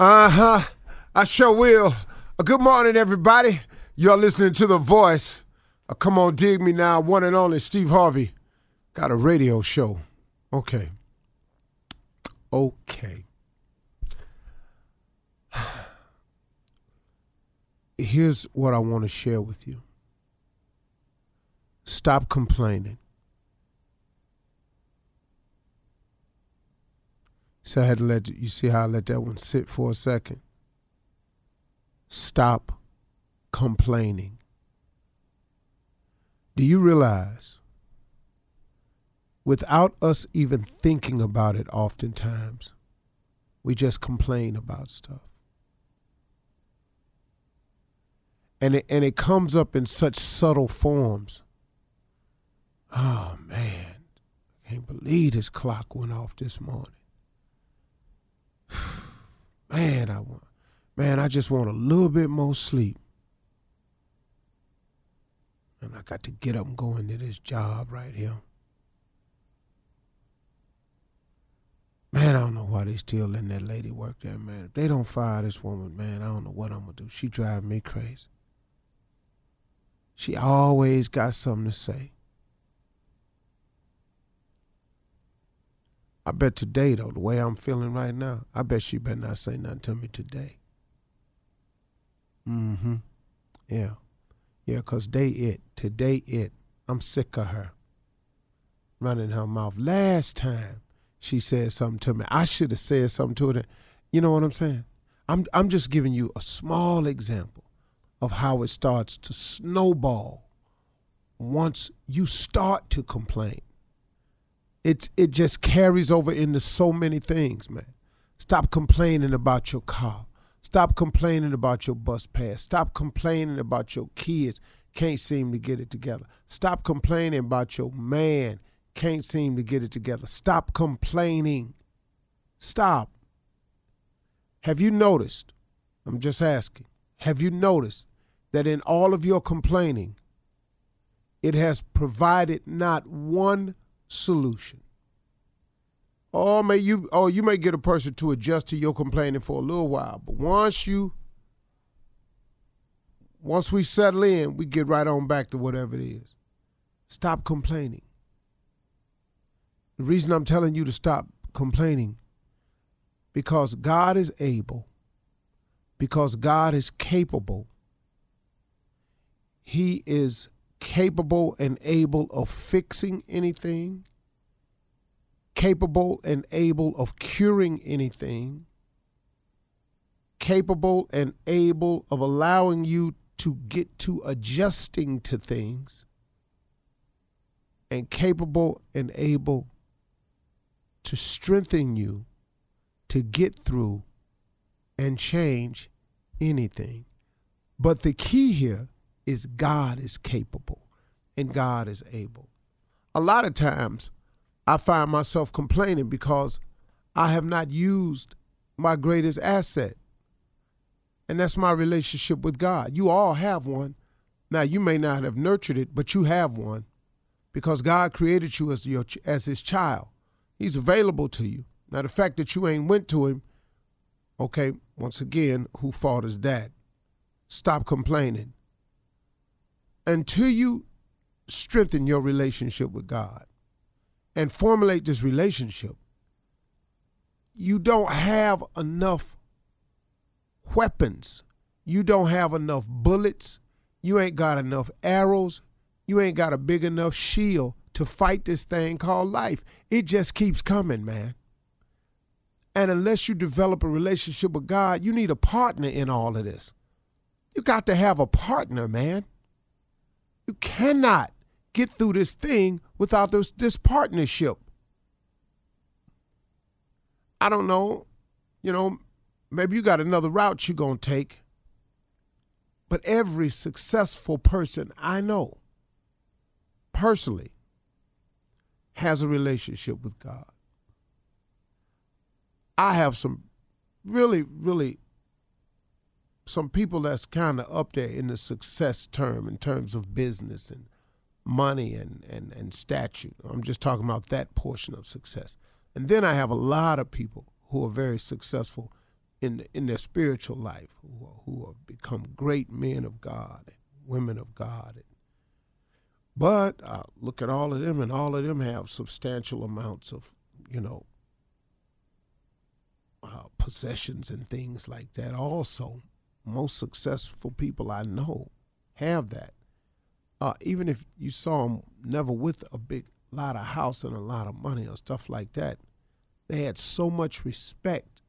Uh huh. I sure will. Uh, good morning, everybody. You're listening to The Voice. Uh, come on, dig me now. One and only Steve Harvey. Got a radio show. Okay. Okay. Here's what I want to share with you stop complaining. So I had to let you see how I let that one sit for a second. Stop complaining. Do you realize, without us even thinking about it, oftentimes, we just complain about stuff. And it, and it comes up in such subtle forms. Oh, man, I can't believe this clock went off this morning. man, I want, man, I just want a little bit more sleep. And I got to get up and go into this job right here. Man, I don't know why they still letting that lady work there, man. If they don't fire this woman, man, I don't know what I'm gonna do. She driving me crazy. She always got something to say. I bet today, though, the way I'm feeling right now, I bet she better not say nothing to me today. Mm-hmm. Yeah. Yeah, because they it. Today it. I'm sick of her. Running her mouth. Last time she said something to me, I should have said something to her. You know what I'm saying? I'm I'm just giving you a small example of how it starts to snowball once you start to complain it's it just carries over into so many things, man. Stop complaining about your car. Stop complaining about your bus pass. Stop complaining about your kids can't seem to get it together. Stop complaining about your man can't seem to get it together. Stop complaining. Stop. Have you noticed? I'm just asking. Have you noticed that in all of your complaining, it has provided not one solution. Or may you or you may get a person to adjust to your complaining for a little while. But once you once we settle in, we get right on back to whatever it is. Stop complaining. The reason I'm telling you to stop complaining because God is able, because God is capable. He is capable and able of fixing anything, capable and able of curing anything, capable and able of allowing you to get to adjusting to things, and capable and able to strengthen you to get through and change anything. But the key here is God is capable and God is able. A lot of times I find myself complaining because I have not used my greatest asset. And that's my relationship with God. You all have one. Now you may not have nurtured it, but you have one because God created you as your as his child. He's available to you. Now the fact that you ain't went to him, okay, once again, who fault is that? Stop complaining until you strengthen your relationship with God and formulate this relationship, you don't have enough weapons. You don't have enough bullets. You ain't got enough arrows. You ain't got a big enough shield to fight this thing called life. It just keeps coming, man. And unless you develop a relationship with God, you need a partner in all of this. You got to have a partner, man. You cannot get through this thing without this, this partnership. I don't know, you know, maybe you got another route you're going to take. But every successful person I know personally has a relationship with God. I have some really, really some people that's kind of up there in the success term in terms of business and money and, and, and statute. I'm just talking about that portion of success. And then I have a lot of people who are very successful in in their spiritual life who, who have become great men of God and women of God. But uh, look at all of them, and all of them have substantial amounts of, you know, uh, possessions and things like that. Also, most successful people I know have that. Uh, even if you saw them never with a big lot of house and a lot of money or stuff like that, they had so much respect,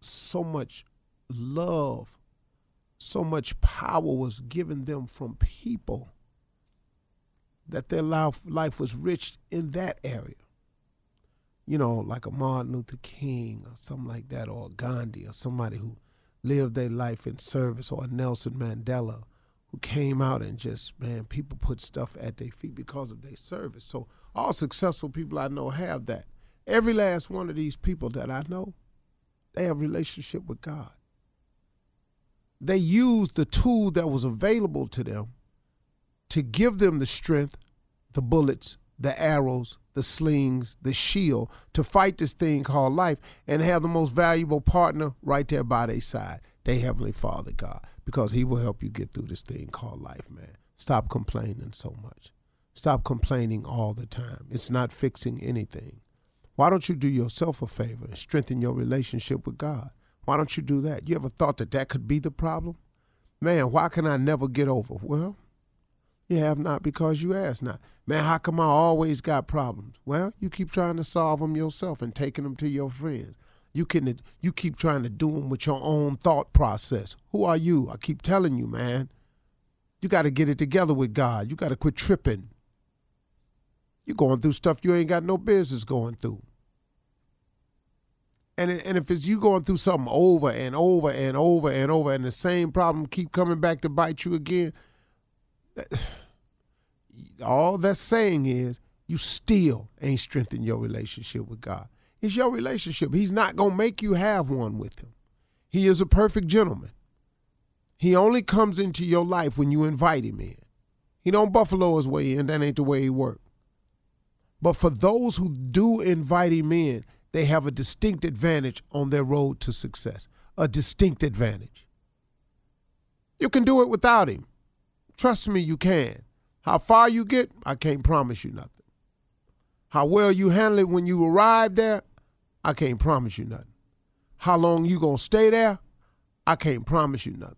so much love, so much power was given them from people that their life, life was rich in that area. You know, like a Martin Luther King or something like that, or Gandhi or somebody who lived their life in service, or Nelson Mandela who came out and just, man, people put stuff at their feet because of their service. So all successful people I know have that. Every last one of these people that I know, they have relationship with God. They use the tool that was available to them to give them the strength, the bullets, the arrows, the slings, the shield to fight this thing called life and have the most valuable partner right there by their side, their Heavenly Father God, because He will help you get through this thing called life, man. Stop complaining so much. Stop complaining all the time. It's not fixing anything. Why don't you do yourself a favor and strengthen your relationship with God? Why don't you do that? You ever thought that that could be the problem? Man, why can I never get over? Well, you have not because you ask not. Man, how come I always got problems? Well, you keep trying to solve them yourself and taking them to your friends. You can you keep trying to do them with your own thought process. Who are you? I keep telling you, man. You got to get it together with God. You got to quit tripping. You're going through stuff you ain't got no business going through. And and if it's you going through something over and over and over and over, and the same problem keep coming back to bite you again, all that's saying is you still ain't strengthened your relationship with God. It's your relationship. He's not going to make you have one with him. He is a perfect gentleman. He only comes into your life when you invite him in. He don't buffalo his way in. That ain't the way he work. But for those who do invite him in, they have a distinct advantage on their road to success. A distinct advantage. You can do it without him. Trust me, you can. How far you get, I can't promise you nothing. How well you handle it when you arrive there, I can't promise you nothing. How long you gonna stay there, I can't promise you nothing.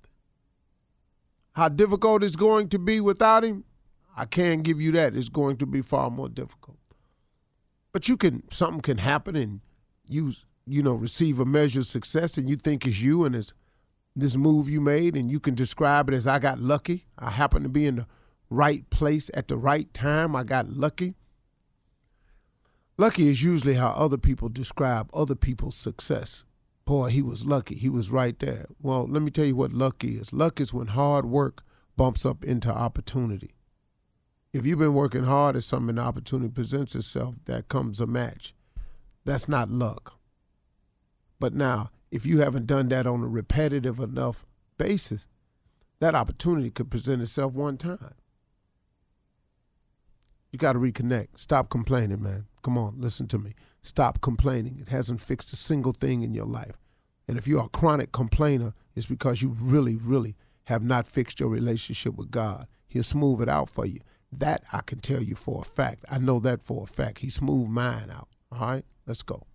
How difficult it's going to be without him, I can't give you that. It's going to be far more difficult. But you can something can happen and you you know receive a measure of success and you think it's you and it's this move you made, and you can describe it as I got lucky. I happened to be in the right place at the right time. I got lucky. Lucky is usually how other people describe other people's success. Boy, he was lucky. He was right there. Well, let me tell you what luck is. Luck is when hard work bumps up into opportunity. If you've been working hard at something opportunity presents itself, that comes a match. That's not luck. But now, if you haven't done that on a repetitive enough basis, that opportunity could present itself one time. You got to reconnect. Stop complaining, man. Come on, listen to me. Stop complaining. It hasn't fixed a single thing in your life. And if you're a chronic complainer, it's because you really, really have not fixed your relationship with God. He'll smooth it out for you. That I can tell you for a fact. I know that for a fact. He smoothed mine out. All right, let's go.